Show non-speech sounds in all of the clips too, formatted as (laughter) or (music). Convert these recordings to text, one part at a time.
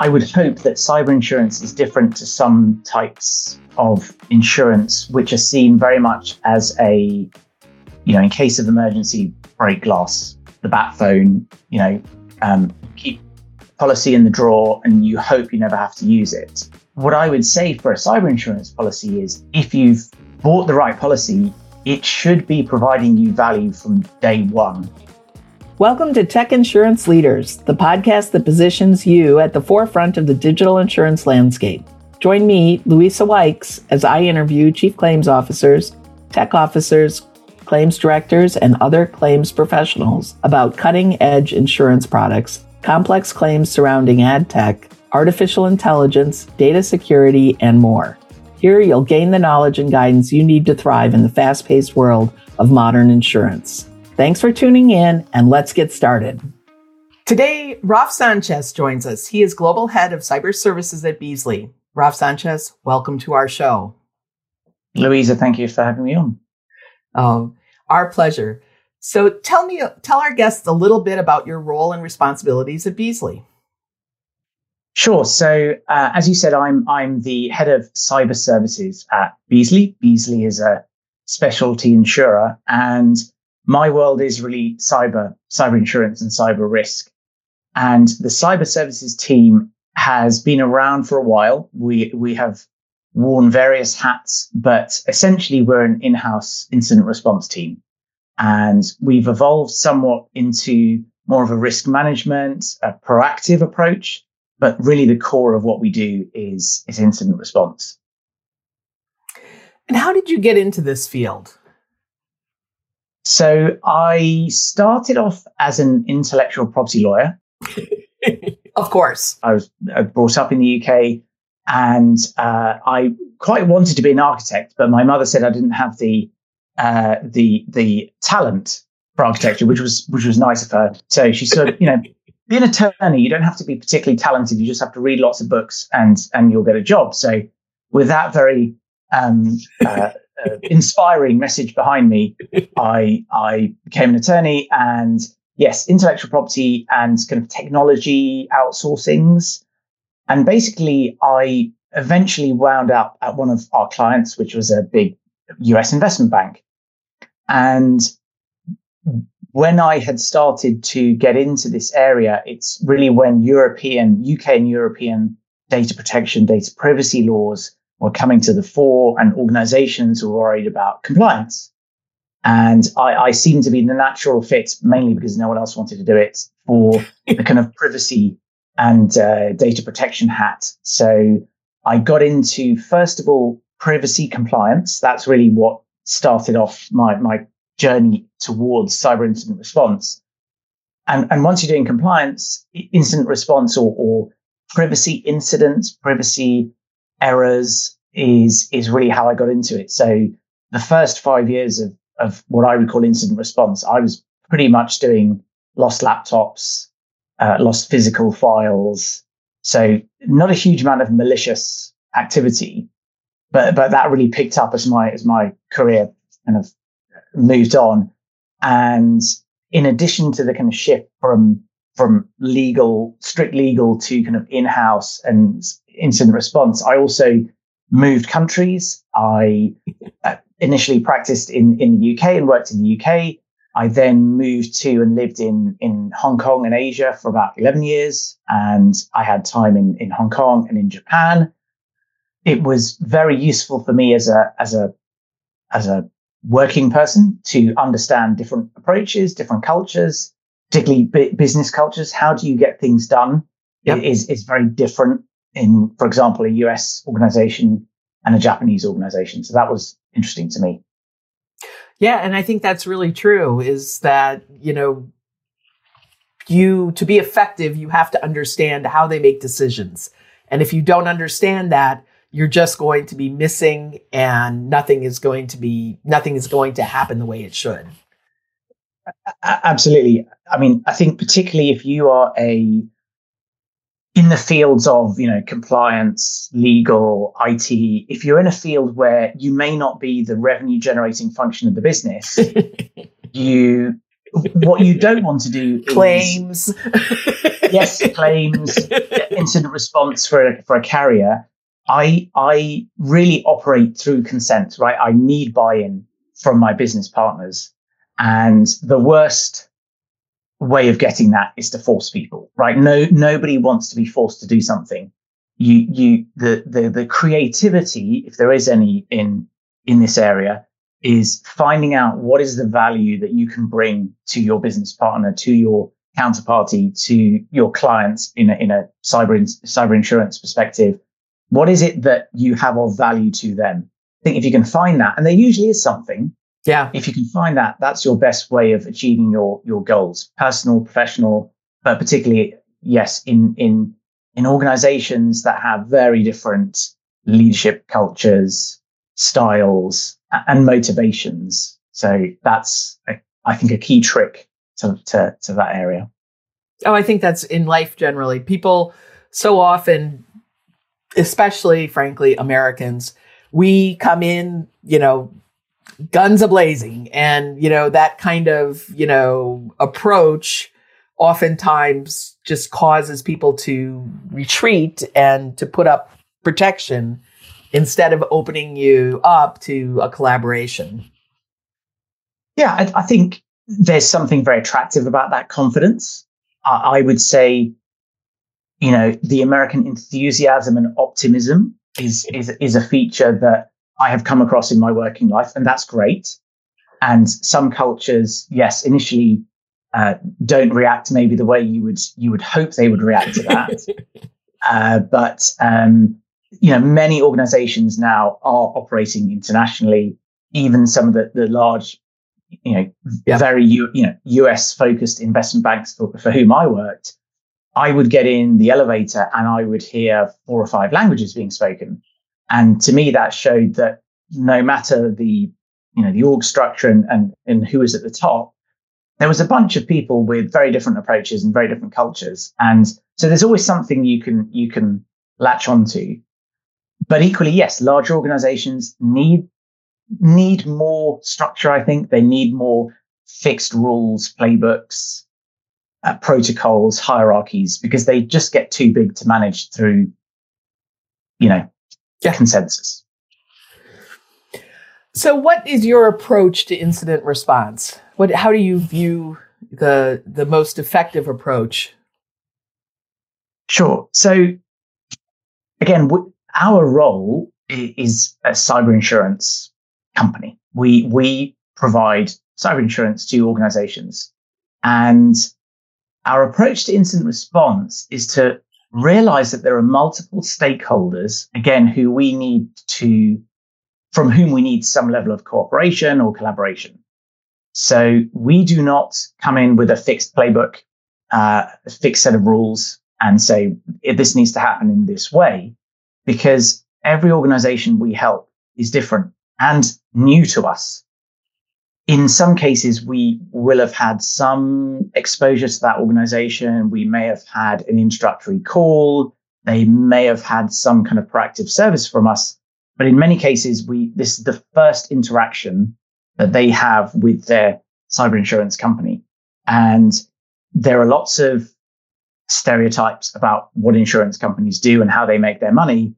I would hope that cyber insurance is different to some types of insurance, which are seen very much as a, you know, in case of emergency, break glass, the bat phone, you know, um, keep policy in the drawer and you hope you never have to use it. What I would say for a cyber insurance policy is if you've bought the right policy, it should be providing you value from day one. Welcome to Tech Insurance Leaders, the podcast that positions you at the forefront of the digital insurance landscape. Join me, Louisa Weix, as I interview chief claims officers, tech officers, claims directors, and other claims professionals about cutting edge insurance products, complex claims surrounding ad tech, artificial intelligence, data security, and more. Here you'll gain the knowledge and guidance you need to thrive in the fast paced world of modern insurance. Thanks for tuning in, and let's get started. Today, Raf Sanchez joins us. He is Global Head of Cyber Services at Beazley. Raf Sanchez, welcome to our show. Louisa, thank you for having me on. Um, our pleasure. So tell me, tell our guests a little bit about your role and responsibilities at Beazley. Sure. So, uh, as you said, I'm I'm the head of cyber services at Beazley. Beazley is a specialty insurer, and my world is really cyber, cyber insurance and cyber risk. And the cyber services team has been around for a while. We, we have worn various hats, but essentially we're an in-house incident response team. And we've evolved somewhat into more of a risk management, a proactive approach. But really the core of what we do is, is incident response. And how did you get into this field? So I started off as an intellectual property lawyer. (laughs) of course. I was brought up in the UK and uh, I quite wanted to be an architect, but my mother said I didn't have the uh, the the talent for architecture, which was which was nice of her. So she said, you know, (laughs) be an attorney. You don't have to be particularly talented. You just have to read lots of books and and you'll get a job. So with that very um, uh, uh, inspiring message behind me, (laughs) I I became an attorney and yes, intellectual property and kind of technology outsourcings. And basically, I eventually wound up at one of our clients, which was a big US investment bank. And when I had started to get into this area, it's really when European, UK and European data protection, data privacy laws were coming to the fore and organizations were worried about compliance. And I, I seemed to be the natural fit, mainly because no one else wanted to do it for the kind of (laughs) privacy and uh, data protection hat. So I got into, first of all, privacy compliance. That's really what started off my, my journey towards cyber incident response. And, and once you're doing compliance, incident response or, or privacy incidents, privacy errors is is really how I got into it. So the first five years of of what I would call incident response, I was pretty much doing lost laptops, uh, lost physical files. So not a huge amount of malicious activity, but but that really picked up as my as my career kind of moved on. And in addition to the kind of shift from from legal, strict legal to kind of in-house and incident response. I also moved countries. I uh, initially practiced in, in the UK and worked in the UK. I then moved to and lived in, in Hong Kong and Asia for about 11 years. And I had time in, in Hong Kong and in Japan. It was very useful for me as a, as a, as a working person to understand different approaches, different cultures, particularly business cultures. How do you get things done? Yep. Is, is very different in, for example, a US organization and a Japanese organization. So that was interesting to me. Yeah, and I think that's really true is that, you know, you to be effective, you have to understand how they make decisions. And if you don't understand that, you're just going to be missing and nothing is going to be nothing is going to happen the way it should. Absolutely. I mean, I think particularly if you are a in the fields of you know compliance legal it if you're in a field where you may not be the revenue generating function of the business (laughs) you what you don't want to do is, claims. (laughs) yes, claims, incident response for a, for a carrier. I I really operate through consent, right? I need buy-in from my business partners, and the worst way of getting that is to force people, right? No, nobody wants to be forced to do something. You you the the the creativity, if there is any in in this area, is finding out what is the value that you can bring to your business partner, to your counterparty, to your clients in a, in a cyber, in, cyber insurance perspective. What is it that you have of value to them? I think if you can find that, and there usually is something. Yeah. If you can find that, that's your best way of achieving your your goals, personal, professional, but particularly, yes, in in in organizations that have very different leadership cultures, styles, and motivations. So that's, I think, a key trick to, to, to that area. Oh, I think that's in life generally. People so often, especially frankly, Americans, we come in, you know, guns a blazing and, you know, that kind of, you know, approach oftentimes just causes people to retreat and to put up protection instead of opening you up to a collaboration. Yeah, I, I think there's something very attractive about that confidence. I, I would say, you know, the American enthusiasm and optimism is, is, is a feature that I have come across in my working life, and that's great. And some cultures, yes, initially uh, don't react maybe the way you would you would hope they would react to that. (laughs) uh, but um, you know, many organizations now are operating internationally. Even some of the, the large, you know, yeah. very U, you know US focused investment banks for, for whom I worked, I would get in the elevator and I would hear four or five languages being spoken. And to me, that showed that no matter the, you know, the org structure and, and, and who was at the top, there was a bunch of people with very different approaches and very different cultures. And so there's always something you can, you can latch onto. But equally, yes, larger organizations need need more structure. I think they need more fixed rules, playbooks, uh, protocols, hierarchies, because they just get too big to manage through, you know, yeah. consensus. So, what is your approach to incident response? What, how do you view the the most effective approach? Sure. So, again, our role is a cyber insurance company. We, we provide cyber insurance to organizations. And our approach to incident response is to realize that there are multiple stakeholders, again, who we need to, from whom we need some level of cooperation or collaboration. So we do not come in with a fixed playbook, uh, a fixed set of rules and say, this needs to happen in this way because every organization we help is different and new to us. In some cases, we will have had some exposure to that organization. We may have had an introductory call. They may have had some kind of proactive service from us. But in many cases, we, this is the first interaction that they have with their cyber insurance company. And there are lots of stereotypes about what insurance companies do and how they make their money.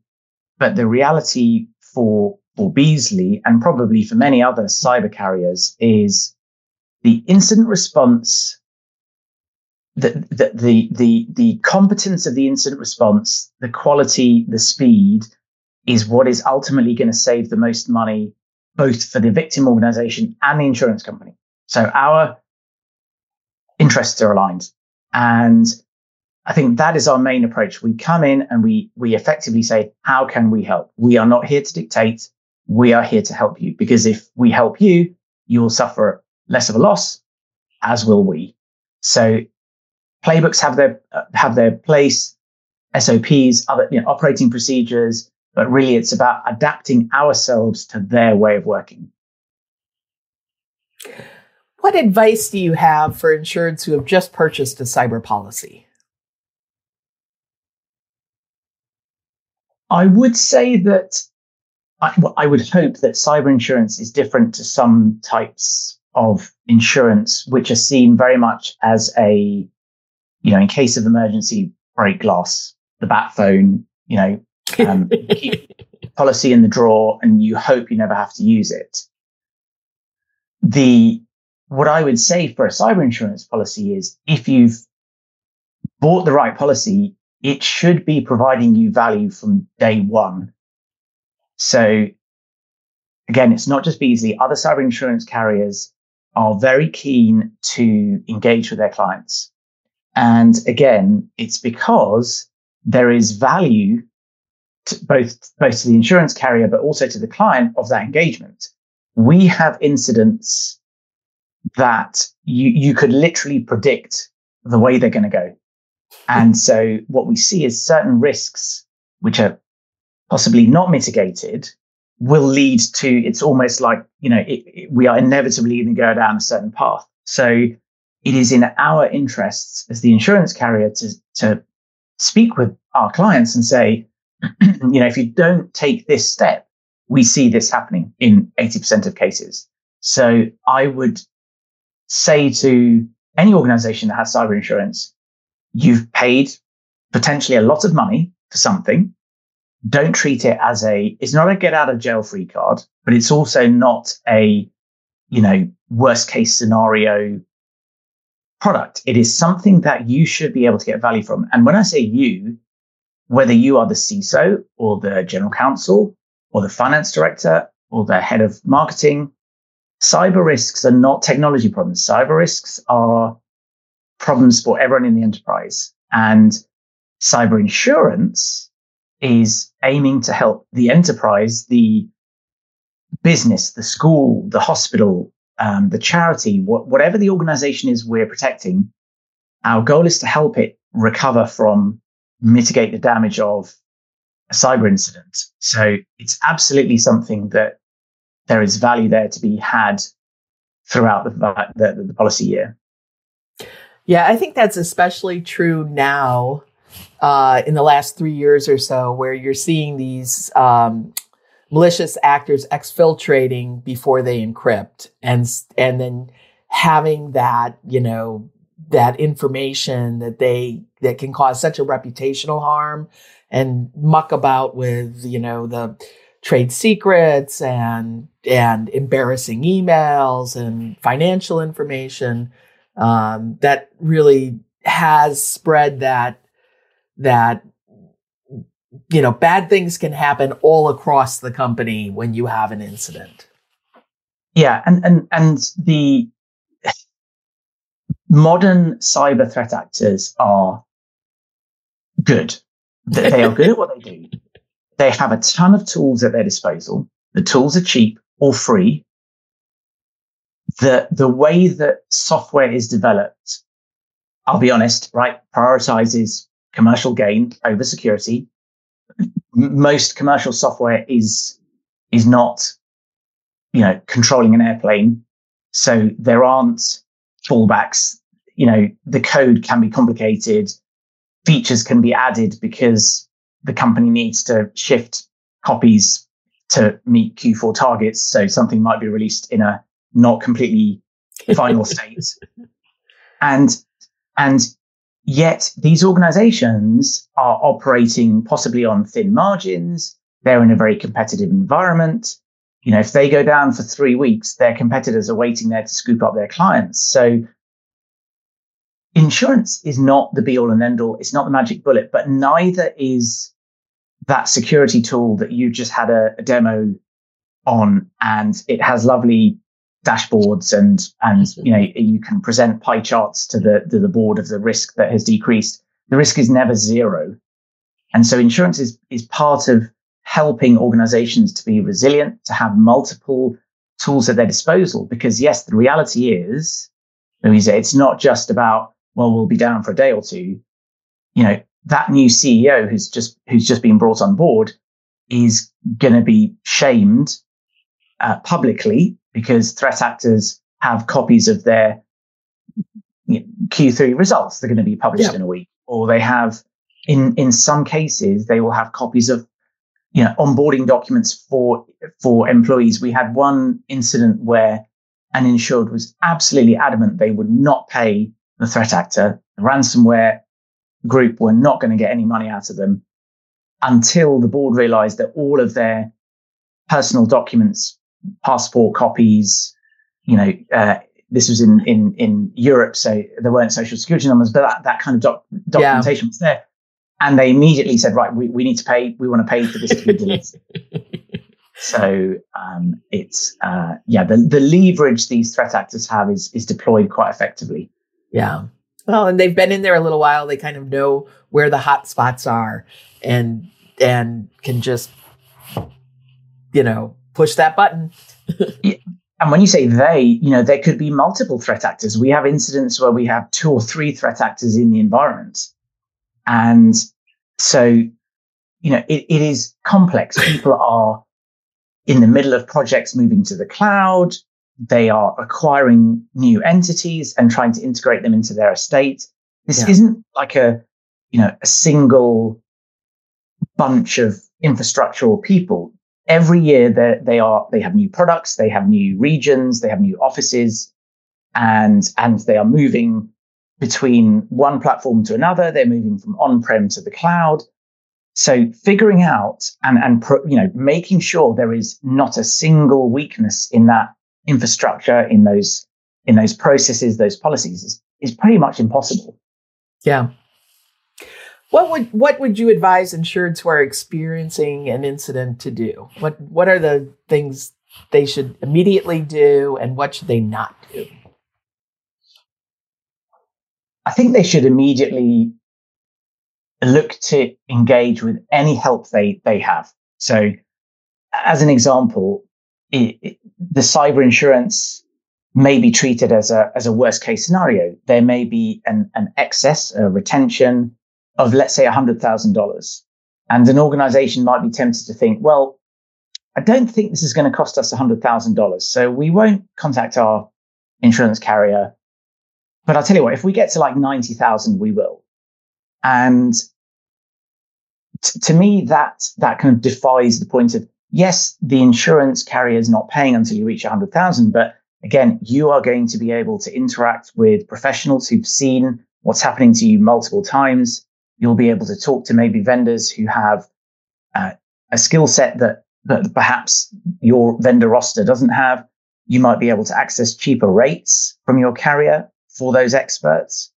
But the reality for, for Beazley and probably for many other cyber carriers is the incident response, the, the, the, the, the competence of the incident response, the quality, the speed is what is ultimately going to save the most money, both for the victim organization and the insurance company. So our interests are aligned. And I think that is our main approach. We come in and we we effectively say, how can we help? We are not here to dictate. We are here to help you because if we help you, you will suffer less of a loss, as will we. So playbooks have their uh, have their place, SOPs, other you know, operating procedures, but really it's about adapting ourselves to their way of working. What advice do you have for insureds who have just purchased a cyber policy? I would say that I, I, would hope that cyber insurance is different to some types of insurance, which are seen very much as a, you know, in case of emergency, break glass, the bat phone, you know, um, (laughs) keep policy in the drawer and you hope you never have to use it. The, what I would say for a cyber insurance policy is if you've bought the right policy, it should be providing you value from day one. So again, it's not just Beazley. Other cyber insurance carriers are very keen to engage with their clients. And again, it's because there is value to both, both to the insurance carrier, but also to the client of that engagement. We have incidents that you, you could literally predict the way they're going to go. And so what we see is certain risks, which are possibly not mitigated, will lead to, it's almost like, you know, it, it, we are inevitably going to go down a certain path. So it is in our interests as the insurance carrier to, to speak with our clients and say, (clears throat) you know, if you don't take this step, we see this happening in 80% of cases. So I would say to any organization that has cyber insurance, you've paid potentially a lot of money for something. Don't treat it as a, it's not a get out of jail free card, but it's also not a, you know, worst case scenario product. It is something that you should be able to get value from. And when I say you, whether you are the CISO or the general counsel or the finance director or the head of marketing, cyber risks are not technology problems. Cyber risks are problems for everyone in the enterprise. And cyber insurance is aiming to help the enterprise, the business, the school, the hospital, um, the charity, wh- whatever the organization is we're protecting, our goal is to help it recover from, mitigate the damage of a cyber incident. So it's absolutely something that there is value there to be had throughout the, the, the policy year. Yeah, I think that's especially true now uh, in the last three years or so, where you're seeing these um, malicious actors exfiltrating before they encrypt and and then having that you know that information that they that can cause such a reputational harm and muck about with you know the trade secrets and and embarrassing emails and financial information um, that really has spread that that you know, bad things can happen all across the company when you have an incident. Yeah, and and and the modern cyber threat actors are good. They are good at what they do. They have a ton of tools at their disposal. The tools are cheap or free. The the way that software is developed, I'll be honest, right, prioritizes commercial gain over security. Most commercial software is is not you know controlling an airplane. So there aren't fallbacks. You know the code can be complicated. Features can be added because the company needs to shift copies to meet q4 targets. So something might be released in a not completely final (laughs) state. And and Yet these organizations are operating possibly on thin margins. They're in a very competitive environment. You know, if they go down for three weeks, their competitors are waiting there to scoop up their clients. So insurance is not the be all and end all. It's not the magic bullet, but neither is that security tool that you just had a, a demo on and it has lovely dashboards and and you know you can present pie charts to the to the board of the risk that has decreased. The risk is never zero. And so insurance is is part of helping organizations to be resilient to have multiple tools at their disposal because yes the reality is Louisa, it's not just about well we'll be down for a day or two. You know that new ceo who's just who's just been brought on board is going to be shamed uh, publicly because threat actors have copies of their Q3 results. They're going to be published yeah. in a week, or they have, in in some cases, they will have copies of, you know, onboarding documents for for employees. We had one incident where an insured was absolutely adamant they would not pay the threat actor. The ransomware group were not going to get any money out of them until the board realized that all of their personal documents, passport copies, you know, uh, this was in, in, in Europe, so there weren't social security numbers, but that, that kind of doc- documentation yeah. was there. And they immediately said, right, we, we need to pay, we want to pay for this to be deleted. (laughs) so um, it's, uh, yeah, the, the leverage these threat actors have is, is deployed quite effectively. Yeah. Well, and they've been in there a little while. They kind of know where the hot spots are and and can just you know push that button. And when you say they, you know, there could be multiple threat actors. We have incidents where we have two or three threat actors in the environment. And so, you know, it, it is complex. (laughs) People are in the middle of projects moving to the cloud. They are acquiring new entities and trying to integrate them into their estate. This yeah. isn't like a, you know, a single bunch of infrastructural people every year they are they have new products, they have new regions, they have new offices, and and they are moving between one platform to another. They're moving from on-prem to the cloud. So figuring out and and you know making sure there is not a single weakness in that infrastructure, in those in those processes, those policies is, is pretty much impossible. Yeah. What would what would you advise insureds who are experiencing an incident to do? What what are the things they should immediately do, and what should they not do? I think they should immediately look to engage with any help they they have. So, as an example, it, it, the cyber insurance may be treated as a as a worst case scenario. There may be an, an excess, a retention, of let's say $100,000. And an organization might be tempted to think, well, I don't think this is going to cost us $100,000. So we won't contact our insurance carrier. But I'll tell you what, if we get to like 90,000, we will. And t- to me, that, that kind of defies the point of, yes, the insurance carrier is not paying until you reach 100,000. But again, you are going to be able to interact with professionals who've seen what's happening to you multiple times. You'll be able to talk to maybe vendors who have uh, a skill set that, that perhaps your vendor roster doesn't have. You might be able to access cheaper rates from your carrier for those experts.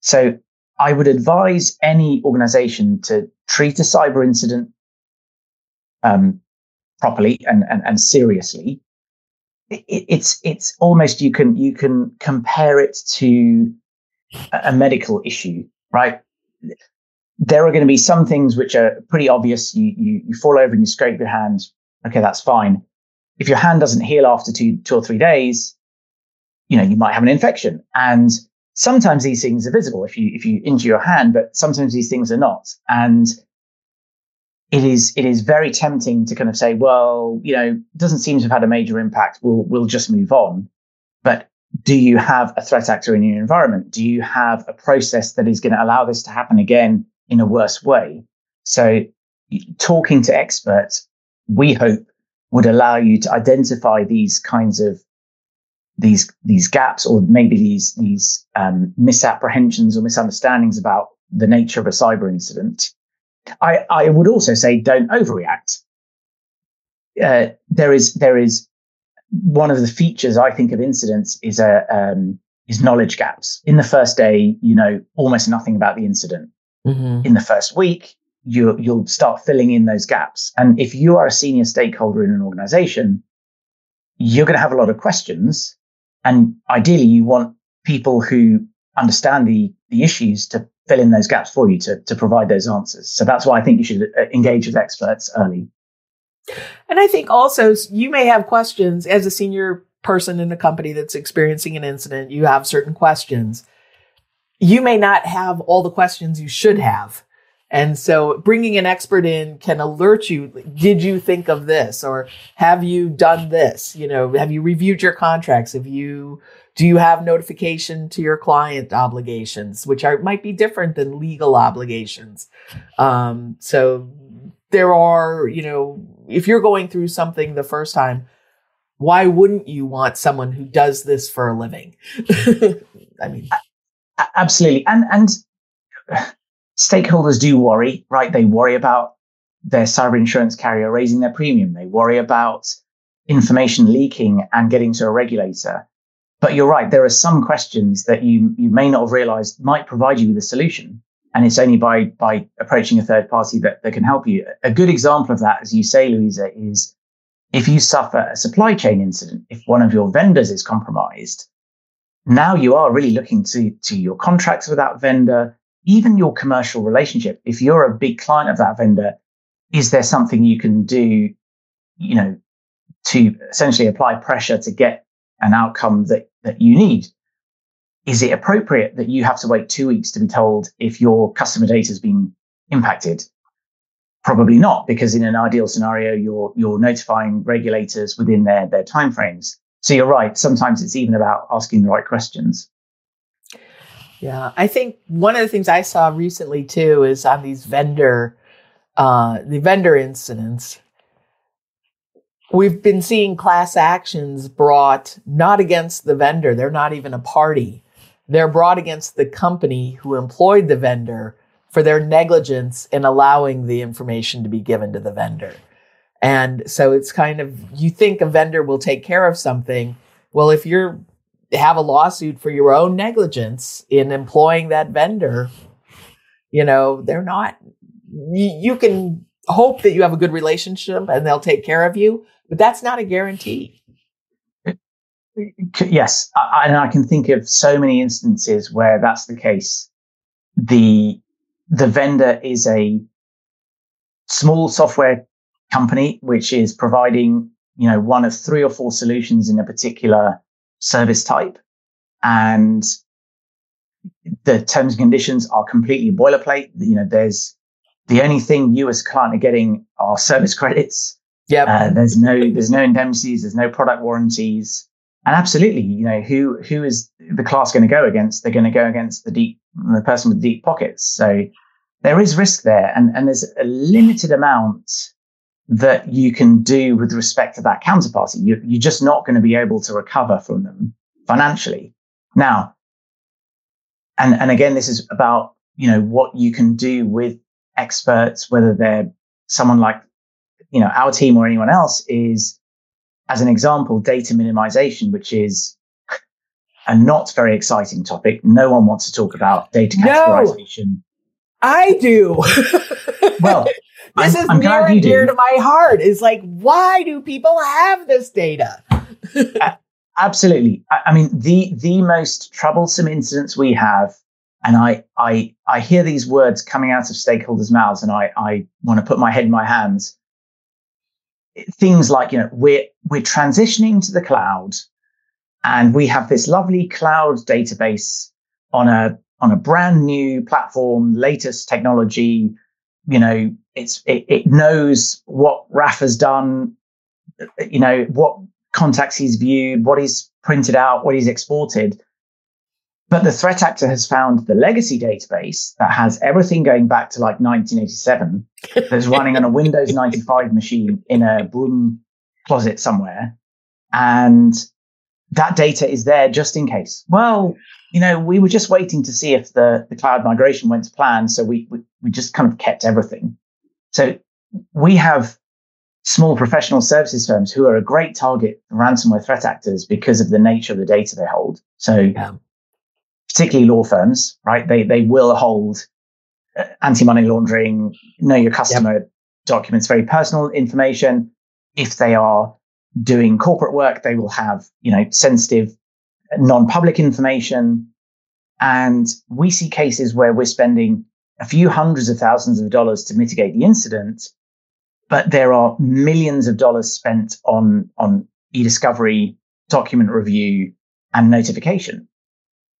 So I would advise any organization to treat a cyber incident um, properly and, and, and seriously. It, it's it's almost you can you can compare it to a medical issue, right? There are going to be some things which are pretty obvious. You, you, you fall over and you scrape your hand. Okay, that's fine. If your hand doesn't heal after two, two or three days, you know, you might have an infection. And sometimes these things are visible if you, if you injure your hand, but sometimes these things are not. And it is, it is very tempting to kind of say, well, you know, doesn't seem to have had a major impact. We'll, we'll just move on. But do you have a threat actor in your environment? Do you have a process that is going to allow this to happen again in a worse way? So talking to experts, we hope would allow you to identify these kinds of these these gaps or maybe these these um, misapprehensions or misunderstandings about the nature of a cyber incident. I, I would also say don't overreact. Uh, there is there is one of the features I think of incidents is a um, is knowledge gaps. In the first day, you know almost nothing about the incident. Mm-hmm. In the first week, you you'll start filling in those gaps. And if you are a senior stakeholder in an organization, you're going to have a lot of questions. And ideally, you want people who understand the the issues to fill in those gaps for you to to provide those answers. So that's why I think you should uh, engage with experts early. And I think also you may have questions as a senior person in a company that's experiencing an incident, you have certain questions. You may not have all the questions you should have. And so bringing an expert in can alert you. Did you think of this or have you done this? You know, have you reviewed your contracts? Have you, do you have notification to your client obligations, which are, might be different than legal obligations? Um, so there are, you know, if you're going through something the first time, why wouldn't you want someone who does this for a living? (laughs) I mean, absolutely. And, and stakeholders do worry, right? They worry about their cyber insurance carrier raising their premium. They worry about information leaking and getting to a regulator. But you're right. There are some questions that you, you may not have realized might provide you with a solution. And it's only by, by approaching a third party that, that can help you. A good example of that, as you say, Louisa, is if you suffer a supply chain incident, if one of your vendors is compromised, now you are really looking to, to your contracts with that vendor, even your commercial relationship. If you're a big client of that vendor, is there something you can do, you know, to essentially apply pressure to get an outcome that, that you need? Is it appropriate that you have to wait two weeks to be told if your customer data has been impacted? Probably not, because in an ideal scenario, you're you're notifying regulators within their their timeframes. So you're right. Sometimes it's even about asking the right questions. Yeah, I think one of the things I saw recently too is on these vendor, uh, the vendor incidents. We've been seeing class actions brought not against the vendor; they're not even a party. They're brought against the company who employed the vendor for their negligence in allowing the information to be given to the vendor. And so it's kind of you think a vendor will take care of something. Well, if you're have a lawsuit for your own negligence in employing that vendor, you know, they're not, you, you can hope that you have a good relationship and they'll take care of you, but that's not a guarantee. Yes. I, and I can think of so many instances where that's the case. The, the vendor is a small software company, which is providing, you know, one of three or four solutions in a particular service type. And the terms and conditions are completely boilerplate. You know, there's the only thing you as a client are getting are service credits. Yeah. Uh, there's no, there's no indemnities. There's no product warranties. And absolutely, you know, who, who is the class going to go against? They're going to go against the deep, the person with deep pockets. So there is risk there. And, and there's a limited amount that you can do with respect to that counterparty. You, you're just not going to be able to recover from them financially. Now, and, and again, this is about, you know, what you can do with experts, whether they're someone like, you know, our team or anyone else is, as an example, data minimization, which is a not very exciting topic. No one wants to talk about data categorization. No, I do. well, (laughs) this I'm, is I'm near and dear to my heart. Is like, why do people have this data? (laughs) uh, absolutely. I, I mean, the the most troublesome incidents we have, and I I I hear these words coming out of stakeholders' mouths, and I I want to put my head in my hands. Things like you know we're we're transitioning to the cloud, and we have this lovely cloud database on a on a brand new platform, latest technology, you know, it's it, it knows what Raf has done, you know, what contacts he's viewed, what he's printed out, what he's exported. But the threat actor has found the legacy database that has everything going back to like 1987 that's running on a Windows (laughs) 95 machine in a broom closet somewhere. And that data is there just in case. Well, you know, we were just waiting to see if the, the cloud migration went to plan. So we, we, we just kind of kept everything. So we have small professional services firms who are a great target for ransomware threat actors because of the nature of the data they hold. So yeah. Particularly law firms, right? They, they will hold uh, anti-money laundering, know your customer yep. documents, very personal information. If they are doing corporate work, they will have, you know, sensitive non-public information. And we see cases where we're spending a few hundreds of thousands of dollars to mitigate the incident, but there are millions of dollars spent on, on e-discovery, document review, and notification.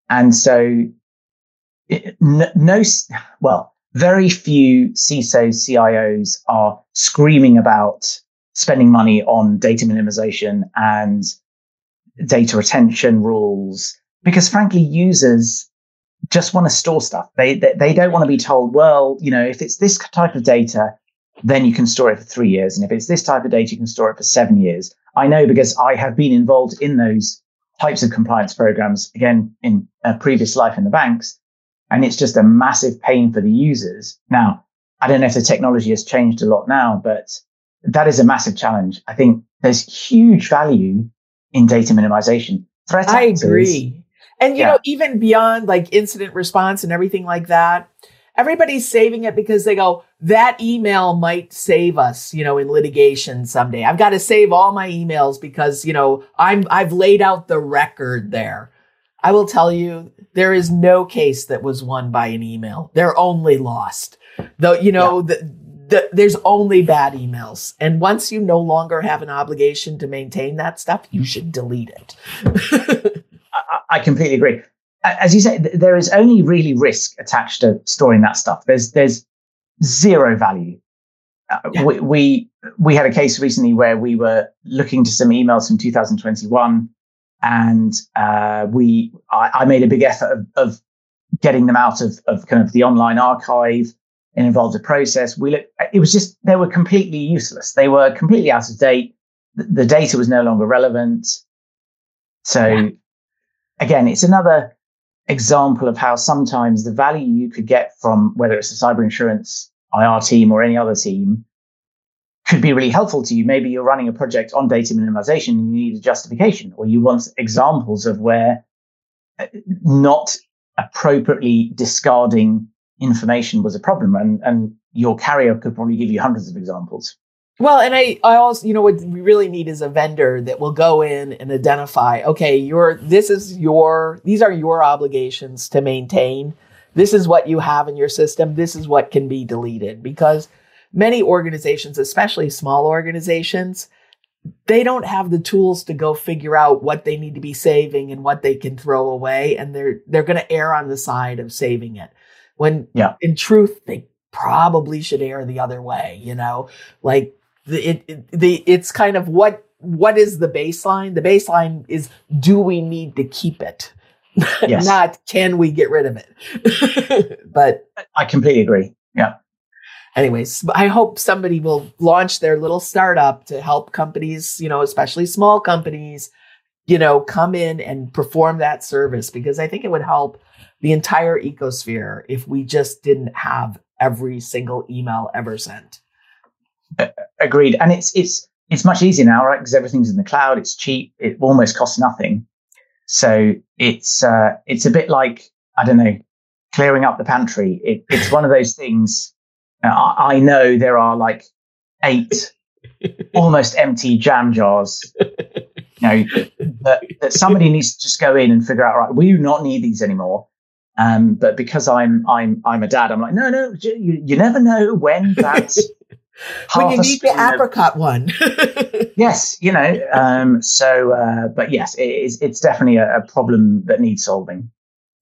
And so it, no, no, well, very few CISOs, CIOs are screaming about spending money on data minimization and data retention rules because frankly users just want to store stuff. They, they they don't want to be told well you know if it's this type of data then you can store it for three years and if it's this type of data you can store it for seven years. I know because I have been involved in those types of compliance programs again in a previous life in the banks. And it's just a massive pain for the users. Now, I don't know if the technology has changed a lot now, but that is a massive challenge. I think there's huge value in data minimization. Threat I actors, agree. And, you yeah. know, even beyond like incident response and everything like that, everybody's saving it because they go, that email might save us, you know, in litigation someday. I've got to save all my emails because, you know, I'm, I've laid out the record there. I will tell you, there is no case that was won by an email. They're only lost. Though, you know, yeah. the, the, there's only bad emails. And once you no longer have an obligation to maintain that stuff, you should delete it. (laughs) I, I completely agree as you say, there is only really risk attached to storing that stuff. There's there's zero value. Uh, yeah. we, we we had a case recently where we were looking to some emails from 2021, and uh, we I, I, made a big effort of, of getting them out of, of kind of the online archive. It involved a process. We looked, it was just they were completely useless. They were completely out of date. The, the data was no longer relevant. So yeah. again, it's another example of how sometimes the value you could get from whether it's a cyber insurance IR team or any other team could be really helpful to you. Maybe you're running a project on data minimization and you need a justification, or you want examples of where uh, not appropriately discarding information was a problem. And, and your carrier could probably give you hundreds of examples. Well, and I, I also, you know, what we really need is a vendor that will go in and identify, okay, your, this is your, these are your obligations to maintain. This is what you have in your system. This is what can be deleted because many organizations, especially small organizations, they don't have the tools to go figure out what they need to be saving and what they can throw away. And they're, they're going to err on the side of saving it when yeah. in truth, they probably should err the other way, you know, like the, it, it, the it's kind of what what is the baseline? The baseline is do we need to keep it? (laughs) Yes. Not can we get rid of it? (laughs) but I completely agree. Yeah. Anyways, I hope somebody will launch their little startup to help companies, you know, especially small companies, you know, come in and perform that service because I think it would help the entire ecosphere if we just didn't have every single email ever sent. Uh, Agreed. And it's it's it's much easier now, right? Because everything's in the cloud. It's cheap. It almost costs nothing. So it's uh, it's a bit like I don't know, clearing up the pantry. It, it's one of those things. Uh, I, I know there are like eight (laughs) almost empty jam jars. You know that, that somebody needs to just go in and figure out. Right, we do not need these anymore. Um, but because I'm I'm I'm a dad, I'm like, no, no, you, you never know when that's when you need the apricot of, one. (laughs) yes, you know. Um, so, uh, but yes, it is, it's definitely a, a, problem that needs solving.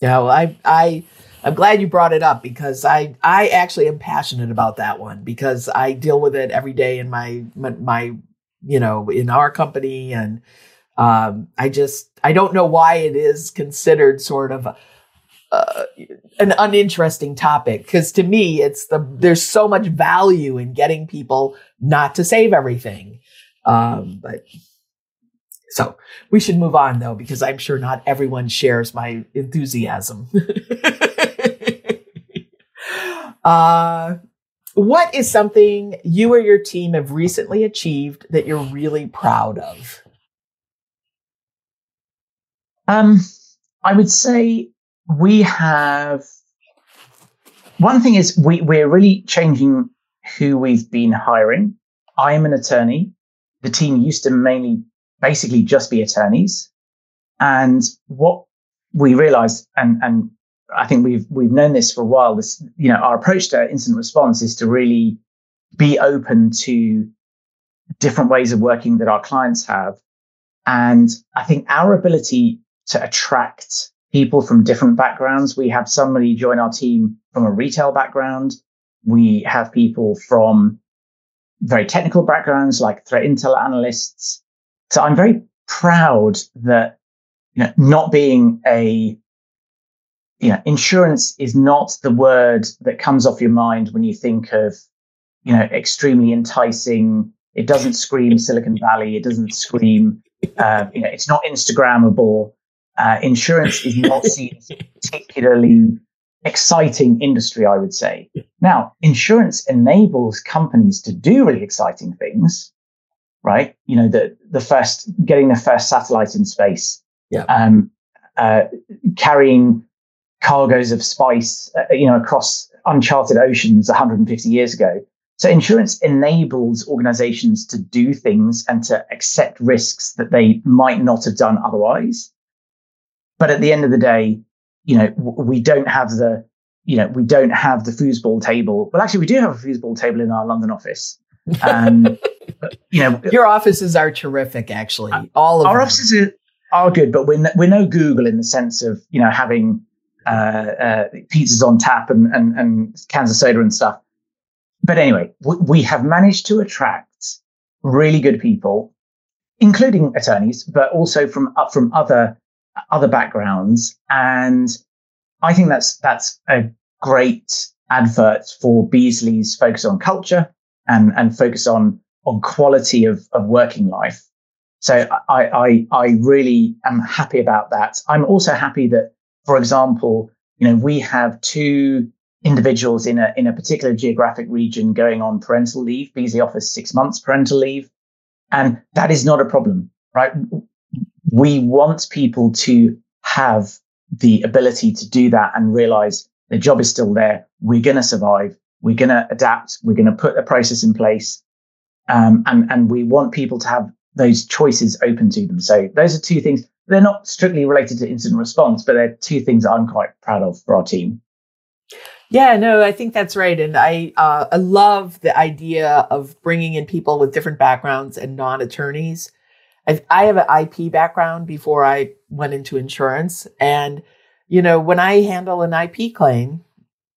Yeah, well, I, I, I'm glad you brought it up because I, I actually am passionate about that one because I deal with it every day in my, my, my you know, in our company, and um, I just, I don't know why it is considered sort of uh, an uninteresting topic because to me it's the there's so much value in getting people not to save everything. Um, but so we should move on though because i'm sure not everyone shares my enthusiasm. (laughs) Uh, what is something you or your team have recently achieved that you're really proud of? Um, i would say we have one thing is we, we're really changing who we've been hiring. I am an attorney. The team used to mainly basically just be attorneys. And what we realized, and, and I think we've, we've known this for a while, this, you know, our approach to incident response is to really be open to different ways of working that our clients have. And I think our ability to attract people from different backgrounds. We have somebody join our team from a retail background. We have people from very technical backgrounds like threat intel analysts. So I'm very proud that, you know, not being a, you know, insurance is not the word that comes off your mind when you think of, you know, extremely enticing It doesn't scream Silicon Valley. It doesn't scream, uh, you know, it's not Instagrammable. Uh, insurance is not (laughs) seen as a particularly exciting industry, I would say. Now, insurance enables companies to do really exciting things, right? You know, the, the first, getting the first satellite in space, yeah. um, uh, carrying cargoes of spice, uh, you know, across uncharted oceans 150 years ago. So insurance enables organizations to do things and to accept risks that they might not have done otherwise. But at the end of the day, you know, we don't have the, you know, we don't have the foosball table. Well, actually, we do have a foosball table in our London office. Um, (laughs) you know, your offices are terrific. Actually, uh, all of our them. offices are, are good, but we're, we're no Google in the sense of you know having uh, uh, pizzas on tap and, and and cans of soda and stuff but anyway, we, we have managed to attract really good people, including attorneys, but also from up from other other backgrounds. And I think that's that's a great advert for Beazley's focus on culture and and focus on on quality of, of working life. So I, I I really am happy about that. I'm also happy that, for example, you know, we have two individuals in a in a particular geographic region going on parental leave. Beazley offers six months parental leave, and that is not a problem, right? We want people to have the ability to do that and realize the job is still there. We're going to survive. We're going to adapt. We're going to put a process in place, um, and and we want people to have those choices open to them. So those are two things. They're not strictly related to incident response, but they're two things I'm quite proud of for our team. Yeah, no, I think that's right, and I uh, I love the idea of bringing in people with different backgrounds and non attorneys. I, I have an IP background before I went into insurance, and you know when I handle an IP claim,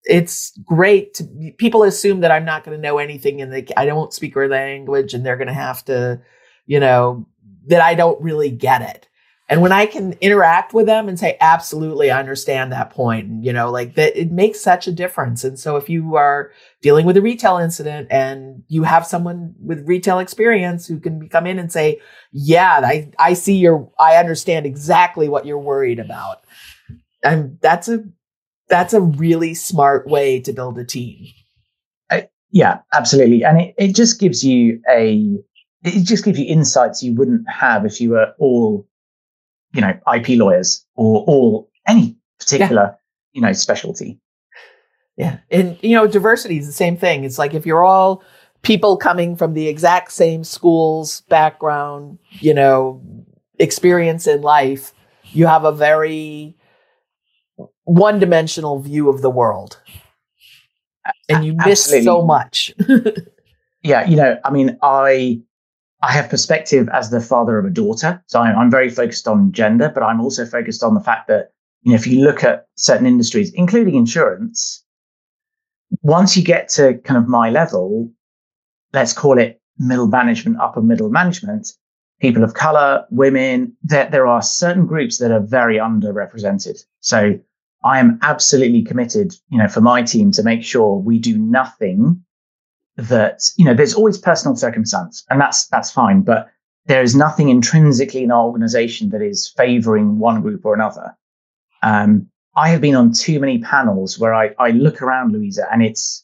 it's great. To, people assume that I'm not going to know anything, and I don't speak their language, and they're going to have to, you know, that I don't really get it. And when I can interact with them and say, absolutely, I understand that point, you know, like that, it makes such a difference. And so if you are dealing with a retail incident and you have someone with retail experience who can come in and say, yeah, I, I see your, I understand exactly what you're worried about. And that's a, that's a really smart way to build a team. I, yeah, absolutely. And it, it just gives you a, it just gives you insights you wouldn't have if you were all you know, IP lawyers or, all any particular, yeah. you know, specialty. Yeah. And, you know, diversity is the same thing. It's like if you're all people coming from the exact same schools, background, you know, experience in life, you have a very one dimensional view of the world. And you miss Absolutely. so much. (laughs) yeah. You know, I mean, I, I have perspective as the father of a daughter. So I'm, I'm, very focused on gender, but I'm also focused on the fact that, you know, if you look at certain industries, including insurance, once you get to kind of my level, let's call it middle management, upper middle management, people of color, women, there, there are certain groups that are very underrepresented. So I am absolutely committed, you know, for my team to make sure we do nothing that you know there's always personal circumstance and that's that's fine but there is nothing intrinsically in our organization that is favoring one group or another. Um, i have been on too many panels where i, I look around louisa and it's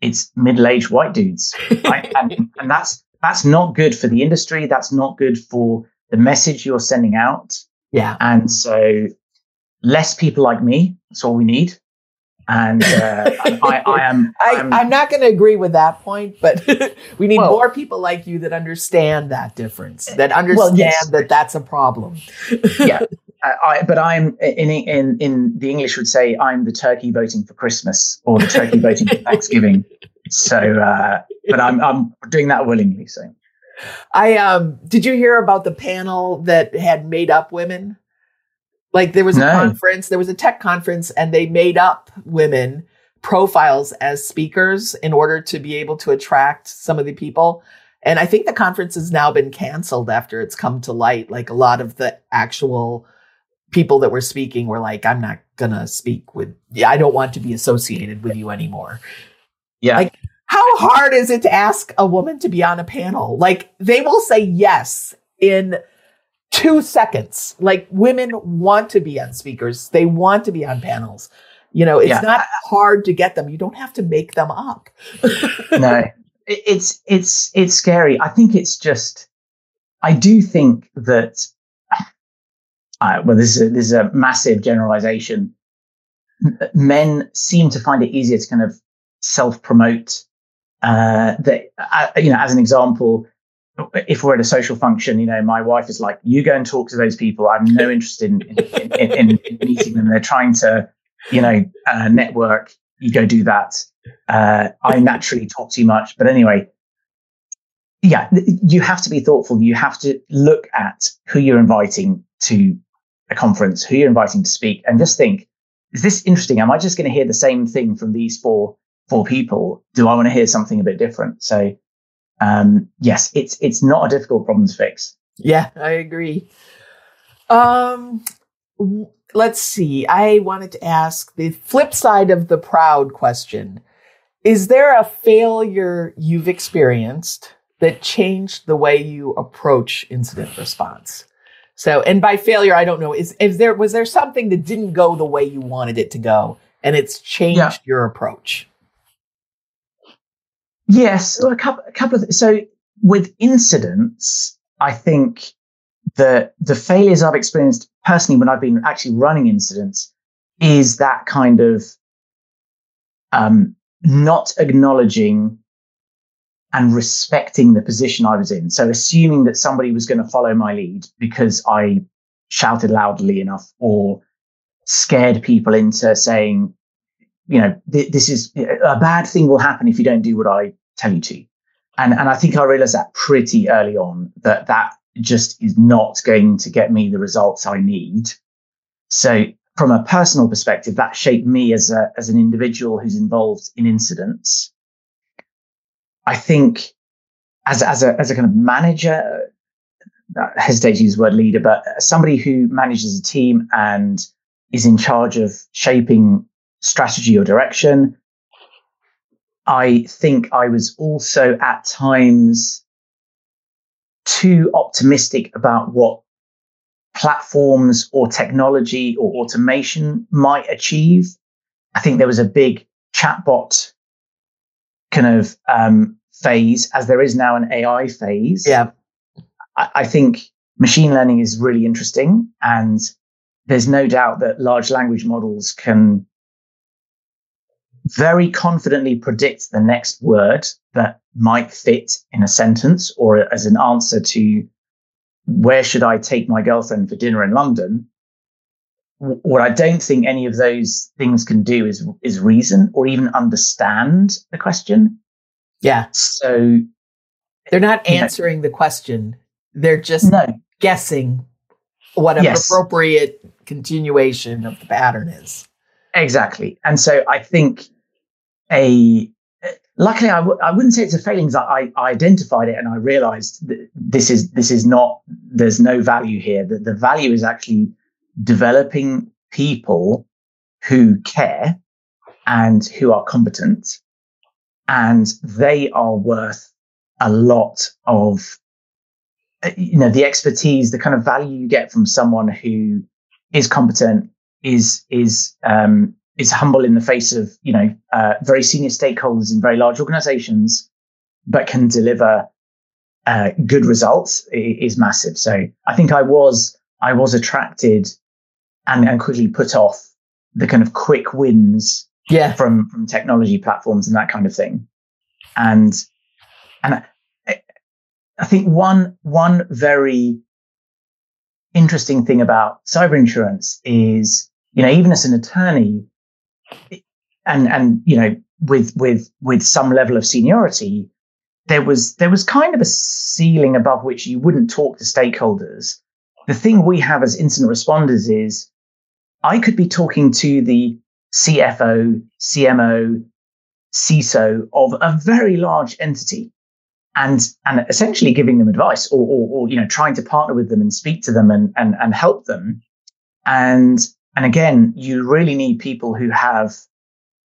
it's middle-aged white dudes right? (laughs) and, and that's that's not good for the industry. That's not good for the message you're sending out. Yeah. And so less people like me that's all we need and uh, I, I, (laughs) am. I, am not going to agree with that point, but (laughs) we need well, more people like you that understand that difference, that understand well, yes. that that's a problem. yeah, (laughs) I, but I'm in in in the English would say I'm the turkey voting for Christmas or the turkey voting for Thanksgiving. So, uh, but I'm I'm doing that willingly. So, I um, did you hear about the panel that had made up women? Like there was a conference, there was a tech conference, and they made up women profiles as speakers in order to be able to attract some of the people. And I think the conference has now been canceled after it's come to light. Like a lot of the actual people that were speaking were like, I'm not gonna speak with yeah, I don't want to be associated with you anymore. Yeah. Like how hard is it to ask a woman to be on a panel? Like they will say yes in two seconds. Like women want to be on speakers. They want to be on panels. You know, it's yeah. not hard to get them. You don't have to make them up. (laughs) no, it's, it's, it's scary. I think it's just, I do think that, uh, well, this is, a, this is a massive generalization. Men seem to find it easier to kind of self promote. Uh, that, uh, you know, as an example, if we're at a social function, you know, my wife is like, you go and talk to those people. I'm no interest in, in, in, in, in meeting them. They're trying to, you know, uh, network. You go do that. Uh, I naturally talk too much. But anyway, yeah, you have to be thoughtful. You have to look at who you're inviting to a conference, who you're inviting to speak, and just think, is this interesting? Am I just going to hear the same thing from these four four people? Do I want to hear something a bit different? So, um, yes, it's it's not a difficult problem to fix. Yeah, I agree. Um, let's see. I wanted to ask the flip side of the proud question. Is there a failure you've experienced that changed the way you approach incident response? So, and by failure, I don't know, is, is there, was there something that didn't go the way you wanted it to go and it's changed yeah. your approach? Yes, well, a couple, a couple of, so with incidents, I think the the failures I've experienced personally when I've been actually running incidents is that kind of um, not acknowledging and respecting the position I was in. So assuming that somebody was going to follow my lead because I shouted loudly enough or scared people into saying, you know, th- this is uh, a bad thing will happen if you don't do what I tell you to. And, and I think I realized that pretty early on that that just is not going to get me the results I need. So from a personal perspective, that shaped me as a, as an individual who's involved in incidents. I think as, as a, as a kind of manager, uh, I hesitate to use the word leader, but somebody who manages a team and is in charge of shaping strategy or direction. I think I was also at times too optimistic about what platforms or technology or automation might achieve. I think there was a big chatbot kind of um, phase, as there is now an AI phase. Yeah. I, I think machine learning is really interesting. And there's no doubt that large language models can very confidently predict the next word that might fit in a sentence or as an answer to where should I take my girlfriend for dinner in London? What I don't think any of those things can do is is reason or even understand the question. Yeah. So they're not answering know, the question. They're just no. guessing what an yes. appropriate continuation of the pattern is. Exactly. And so I think a luckily I w- I wouldn't say it's a failing because I, I identified it and I realized that this is this is not there's no value here that the value is actually developing people who care and who are competent and they are worth a lot of you know the expertise the kind of value you get from someone who is competent is is um is humble in the face of you know uh, very senior stakeholders in very large organizations, but can deliver uh, good results is massive. So I think I was I was attracted and, and quickly put off the kind of quick wins yeah. from from technology platforms and that kind of thing. And and I, I think one one very interesting thing about cyber insurance is, you know, even as an attorney, and and you know with with with some level of seniority there was there was kind of a ceiling above which you wouldn't talk to stakeholders. The thing we have as incident responders is i could be talking to the cfo cmo ciso of a very large entity and and essentially giving them advice or, or, or you know trying to partner with them and speak to them and and, and help them. And and again, you really need people who have,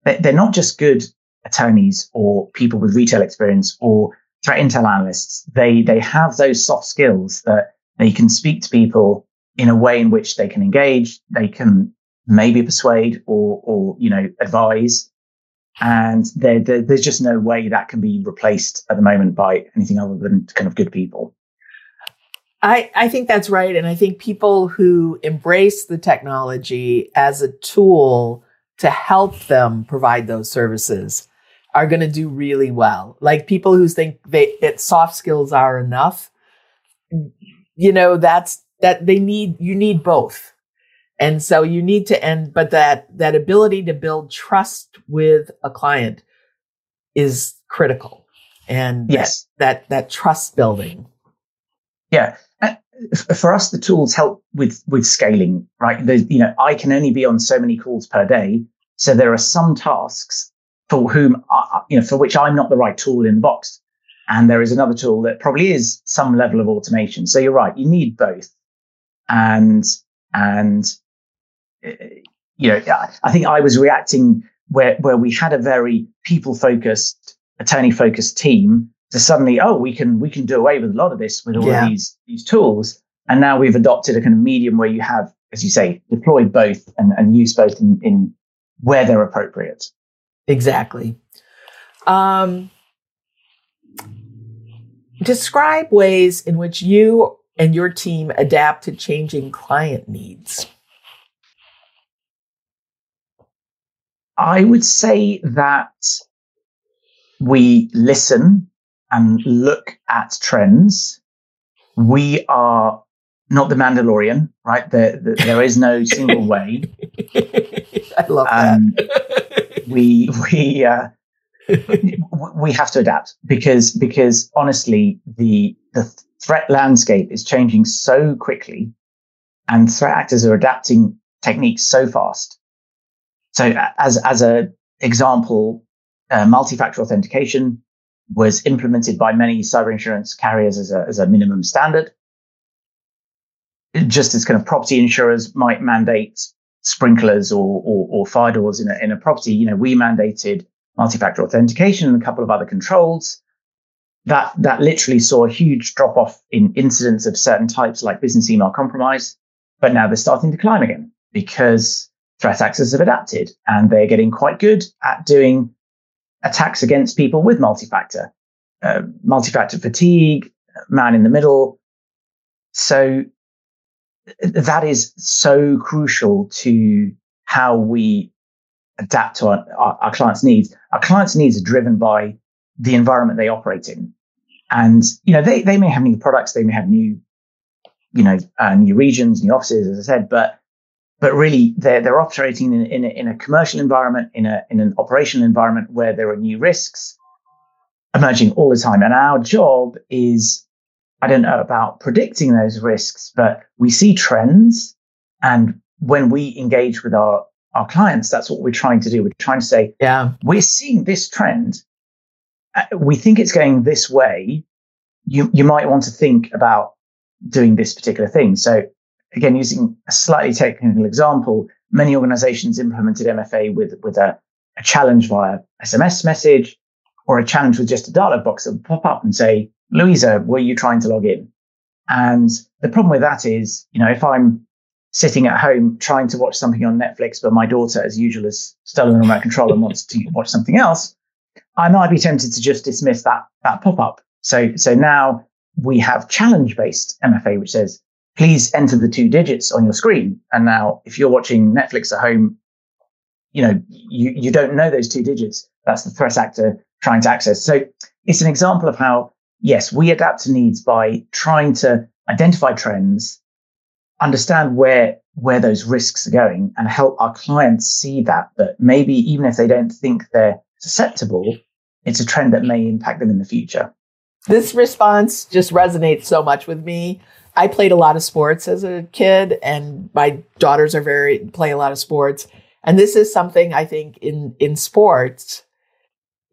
they're not just good attorneys or people with retail experience or threat intel analysts, they they have those soft skills that they can speak to people in a way in which they can engage, they can maybe persuade or or you know advise, and there's just no way that can be replaced at the moment by anything other than kind of good people. I, I think that's right. And I think people who embrace the technology as a tool to help them provide those services are going to do really well. Like people who think they, that soft skills are enough, you know, that's that they need, you need both. And so you need to end, but that, that ability to build trust with a client is critical. And yes, that, that, that trust building. Yeah. For us, the tools help with, with scaling, right? There's, you know, I can only be on so many calls per day. So there are some tasks for whom, I, you know, for which I'm not the right tool in the box. And there is another tool that probably is some level of automation. So you're right. You need both. And, and uh, you know, I think I was reacting where where we had a very people focused, attorney focused team to suddenly, oh, we can we can do away with a lot of this with all yeah. of these these tools, and now we've adopted a kind of medium where you have, as you say, deployed both and, and use both in, in where they're appropriate. Exactly. Um, describe ways in which you and your team adapt to changing client needs. I would say that we listen and look at trends. We are not the Mandalorian, right? There, there, there is no single way. (laughs) I love um, that. we we uh, we have to adapt because because honestly, the the threat landscape is changing so quickly, and threat actors are adapting techniques so fast so as, as a example, uh, multi-factor authentication was implemented by many cyber insurance carriers as a, as a minimum standard. Just as kind of property insurers might mandate sprinklers or, or, or fire doors in a, in a property, you know, we mandated multi-factor authentication and a couple of other controls. That, that literally saw a huge drop off in incidents of certain types like business email compromise. But now they're starting to climb again because threat actors have adapted and they're getting quite good at doing attacks against people with multi-factor, uh, multi-factor fatigue, man in the middle. So that is so crucial to how we adapt to our, our, our, clients' needs. Our clients' needs are driven by the environment they operate in. And, you know, they, they may have new products, they may have new, you know, uh, new regions, new offices, as I said, but but really they're they're operating in, in a, in, a, commercial environment, in a in an operational environment where there are new risks emerging all the time, and our job is I don't know about predicting those risks, but we see trends, and when we engage with our our clients, that's what we're trying to do. We're trying to say, yeah, we're seeing this trend. Uh, we think it's going this way. You you might want to think about doing this particular thing. So again, using a slightly technical example, many organizations implemented MFA with, with a, a challenge via SMS message or a challenge with just a dialog box that would pop up and say, Louisa, were you trying to log in? And the problem with that is, you know, if I'm sitting at home trying to watch something on Netflix, but my daughter, as usual, has stolen remote control and wants to watch something else, I might be tempted to just dismiss that that pop up. So so now we have challenge based MFA, which says please enter the two digits on your screen. And now, if you're watching Netflix at home, you know, you, you don't know those two digits. That's the threat actor trying to access. So it's an example of how, yes, we adapt to needs by trying to identify trends, understand where, where those risks are going and help our clients see that, that maybe even if they don't think they're susceptible, it's a trend that may impact them in the future. This response just resonates so much with me I played a lot of sports as a kid, and my daughters are very play a lot of sports. And this is something I think in in sports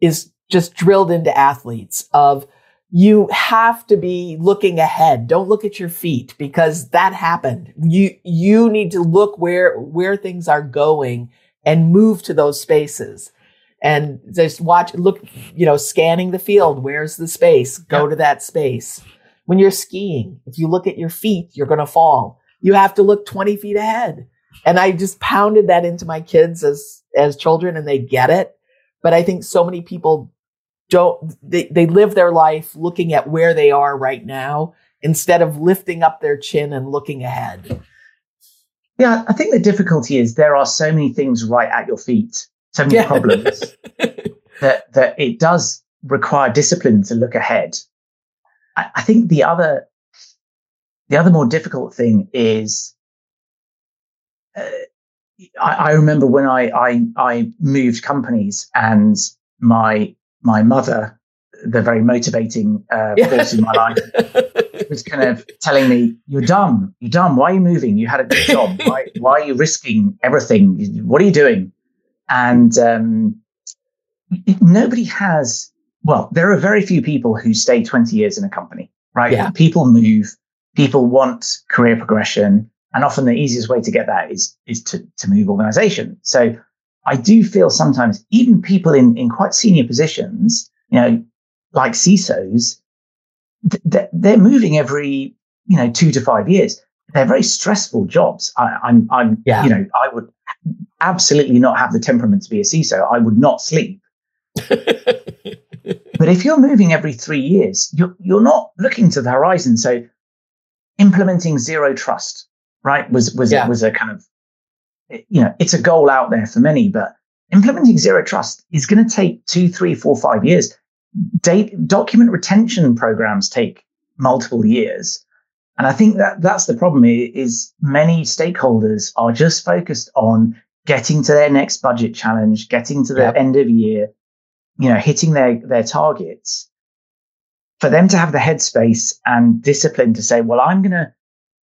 is just drilled into athletes of you have to be looking ahead. Don't look at your feet because that happened. You you need to look where where things are going and move to those spaces. and just watch, look, you know, scanning the field. Where's the space? Go to that space. When you're skiing, if you look at your feet, you're going to fall. You have to look 20 feet ahead. And I just pounded that into my kids as, as children and they get it. But I think so many people don't, they, they live their life looking at where they are right now instead of lifting up their chin and looking ahead. Yeah, I think the difficulty is there are so many things right at your feet so many yeah. problems (laughs) that that it does require discipline to look ahead. I, I, think the other the other more difficult thing is uh, I, I, remember when I, I I moved companies and my my mother, the very motivating uh, force in my life, (laughs) was kind of telling me, "You're dumb. You're dumb. Why are you moving? You had a good job. Why why are you risking everything? What are you doing?" And um, nobody has, well, there are very few people who stay 20 years in a company, right? Yeah. People move, people want career progression. And often the easiest way to get that is, is to, to move organization. So I do feel sometimes even people in, in quite senior positions, you know, like CISOs, th- they're moving every, you know, two to five years. They're very stressful jobs. I, I'm, I'm, yeah. you know, I would absolutely not have the temperament to be a CISO. I would not sleep. (laughs) but if you're moving every three years, you're, you're not looking to the horizon. So implementing zero trust, right, was, was, yeah. was a kind of, eh, you know, it's a goal out there for many, but implementing zero trust is going to take two, three, four, five years. Date, document retention programs take multiple years. And I think that that's the problem is many stakeholders are just focused on getting to their next budget challenge, getting to the yep. end of year, you know, hitting their, their targets. For them to have the headspace and discipline to say, well, I'm going to,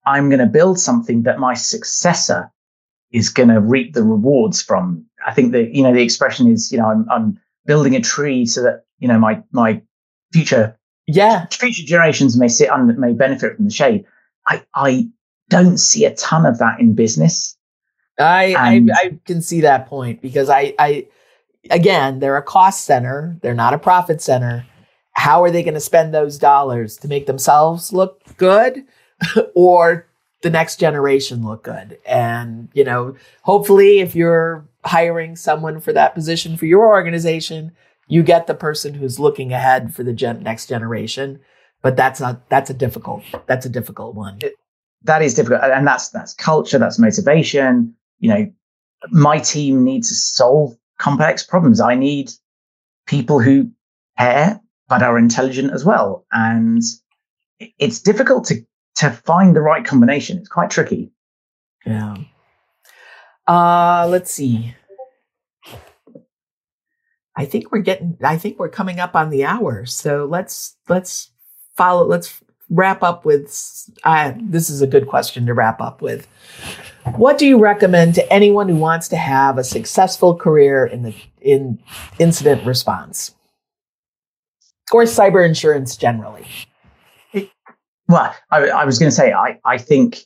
I'm going to build something that my successor is going to reap the rewards from. I think that, you know, the expression is, you know, I'm, I'm building a tree so that, you know, my, my future, yeah, future generations may sit under, may benefit from the shade. I, I don't see a ton of that in business. I, I, I can see that point because I I again they're a cost center. They're not a profit center. How are they going to spend those dollars? To make themselves look good (laughs) or the next generation look good? And you know hopefully if you're hiring someone for that position for your organization you get the person who's looking ahead for the gen- next generation. But that's not that's a difficult that's a difficult one. That is difficult. And that's that's culture that's motivation. You know, my team needs to solve complex problems. I need people who care but are intelligent as well. And it's difficult to to find the right combination. It's quite tricky. Yeah. Uh let's see. I think we're getting I think we're coming up on the hour. So let's let's follow let's wrap up with uh, this is a good question to wrap up with. What do you recommend to anyone who wants to have a successful career in the in incident response or cyber insurance generally? Well, I, I was going to say I I think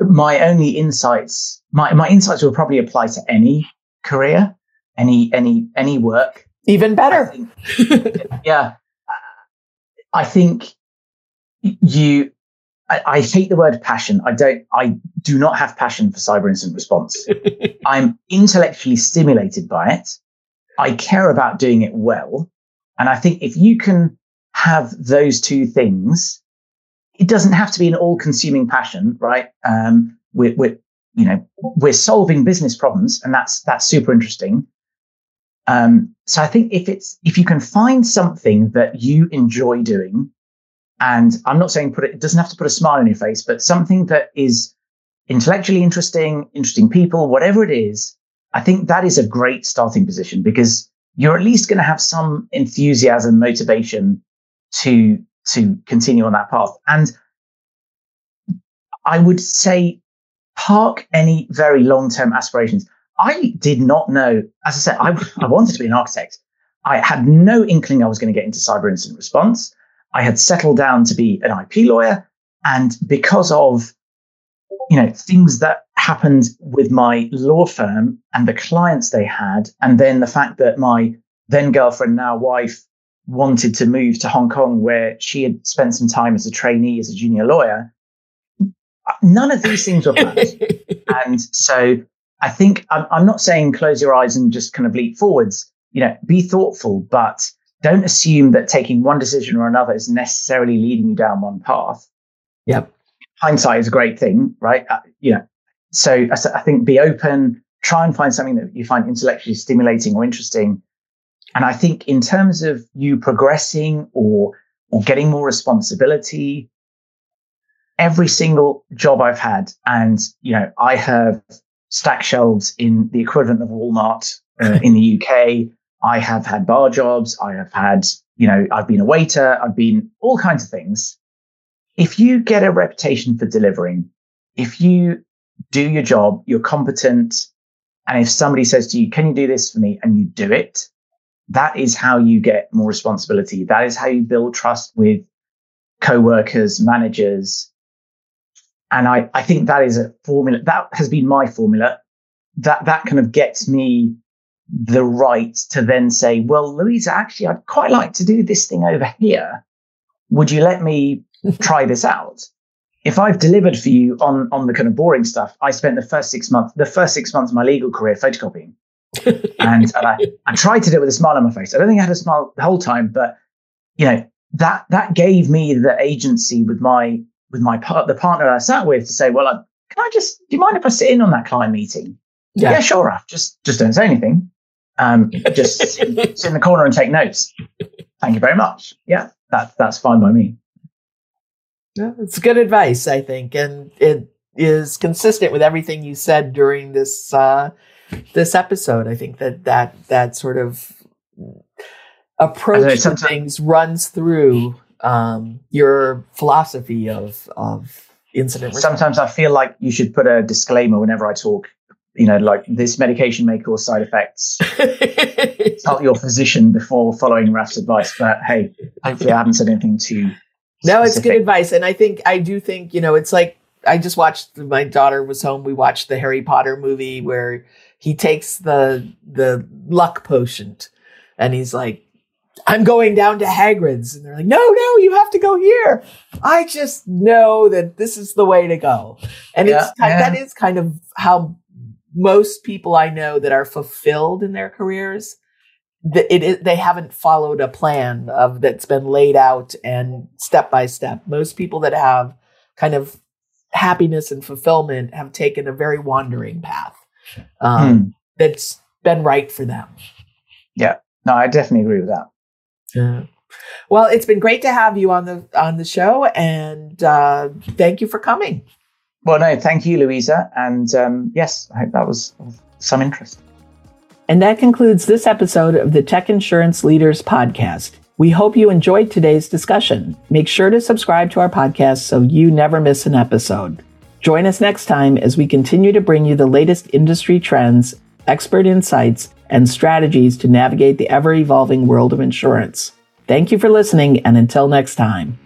my only insights my my insights will probably apply to any career, any any any work. Even better. Think, yeah, I think you I, I, hate the word passion. I don't, I do not have passion for cyber incident response. (laughs) I'm intellectually stimulated by it. I care about doing it well. And I think if you can have those two things, it doesn't have to be an all consuming passion, right? Um, we're, we're, you know, we're solving business problems and that's, that's super interesting. Um, so I think if it's, if you can find something that you enjoy doing, and I'm not saying put it, it doesn't have to put a smile on your face, but something that is intellectually interesting, interesting people, whatever it is, I think that is a great starting position because you're at least going to have some enthusiasm, motivation to, to continue on that path. And I would say park any very long-term aspirations. I did not know, as I said, I, I wanted to be an architect. I had no inkling I was going to get into cyber incident response. I had settled down to be an IP lawyer. And because of you know, things that happened with my law firm and the clients they had, and then the fact that my then girlfriend, now wife, wanted to move to Hong Kong, where she had spent some time as a trainee, as a junior lawyer. None of these things were planned. (laughs) and so I think I'm, I'm not saying close your eyes and just kind of leap forwards. You know, be thoughtful, but don't assume that taking one decision or another is necessarily leading you down one path. Yep. Hindsight is a great thing, right? Uh, you know, so I, think be open, try and find something that you find intellectually stimulating or interesting. And I think in terms of you progressing or or getting more responsibility, every single job I've had, and you know, I have stack shelves in the equivalent of Walmart uh, (laughs) in the UK. I have had bar jobs. I have had, you know, I've been a waiter. I've been all kinds of things. If you get a reputation for delivering, if you do your job, you're competent. And if somebody says to you, can you do this for me? And you do it, that is how you get more responsibility. That is how you build trust with co-workers, managers. And I, I think that is a formula that has been my formula. That, that kind of gets me the right to then say, well, Louisa, actually, I'd quite like to do this thing over here. Would you let me (laughs) try this out? If I've delivered for you on, on the kind of boring stuff, I spent the first six months, the first six months of my legal career photocopying. and, and I, I tried to do it with a smile on my face. I don't think I had a smile the whole time, but you know, that, that gave me the agency with my, with my part, the partner I sat with to say, well, I, can I just, do you mind if I sit in on that client meeting? Yeah, yeah sure, Raf. Just, just don't say anything. Um, just sit, (laughs) sit in the corner and take notes. Thank you very much. Yeah, that, that's fine by me. Yeah, it's good advice, I think, and it is consistent with everything you said during this uh, this episode. I think that that that sort of approach to things runs through um, your philosophy of of incident. Sometimes I feel like you should put a disclaimer whenever I talk you know, like this medication may cause side effects. (laughs) Tell your physician before following Raf's advice. But hey, hopefully I haven't said anything too. No, it's good advice. And I think, I do think, you know, it's like I just watched, my daughter was home. We watched the Harry Potter movie where he takes the, the luck potion and he's like, I'm going down to Hagrid's. And they're like, no, no, you have to go here. I just know that this is the way to go. And yeah, it's, yeah. that is kind of how most people I know that are fulfilled in their careers, the, it, it, they haven't followed a plan of that's been laid out and step by step. Most people that have kind of happiness and fulfillment have taken a very wandering path um, hmm. that's been right for them. Yeah, no, I definitely agree with that. Yeah. Well, it's been great to have you on the on the show, and uh, thank you for coming. Well, no, thank you, Louisa. And um, yes, I hope that was of some interest. And that concludes this episode of the Tech Insurance Leaders Podcast. We hope you enjoyed today's discussion. Make sure to subscribe to our podcast so you never miss an episode. Join us next time as we continue to bring you the latest industry trends, expert insights, and strategies to navigate the ever evolving world of insurance. Thank you for listening, and until next time.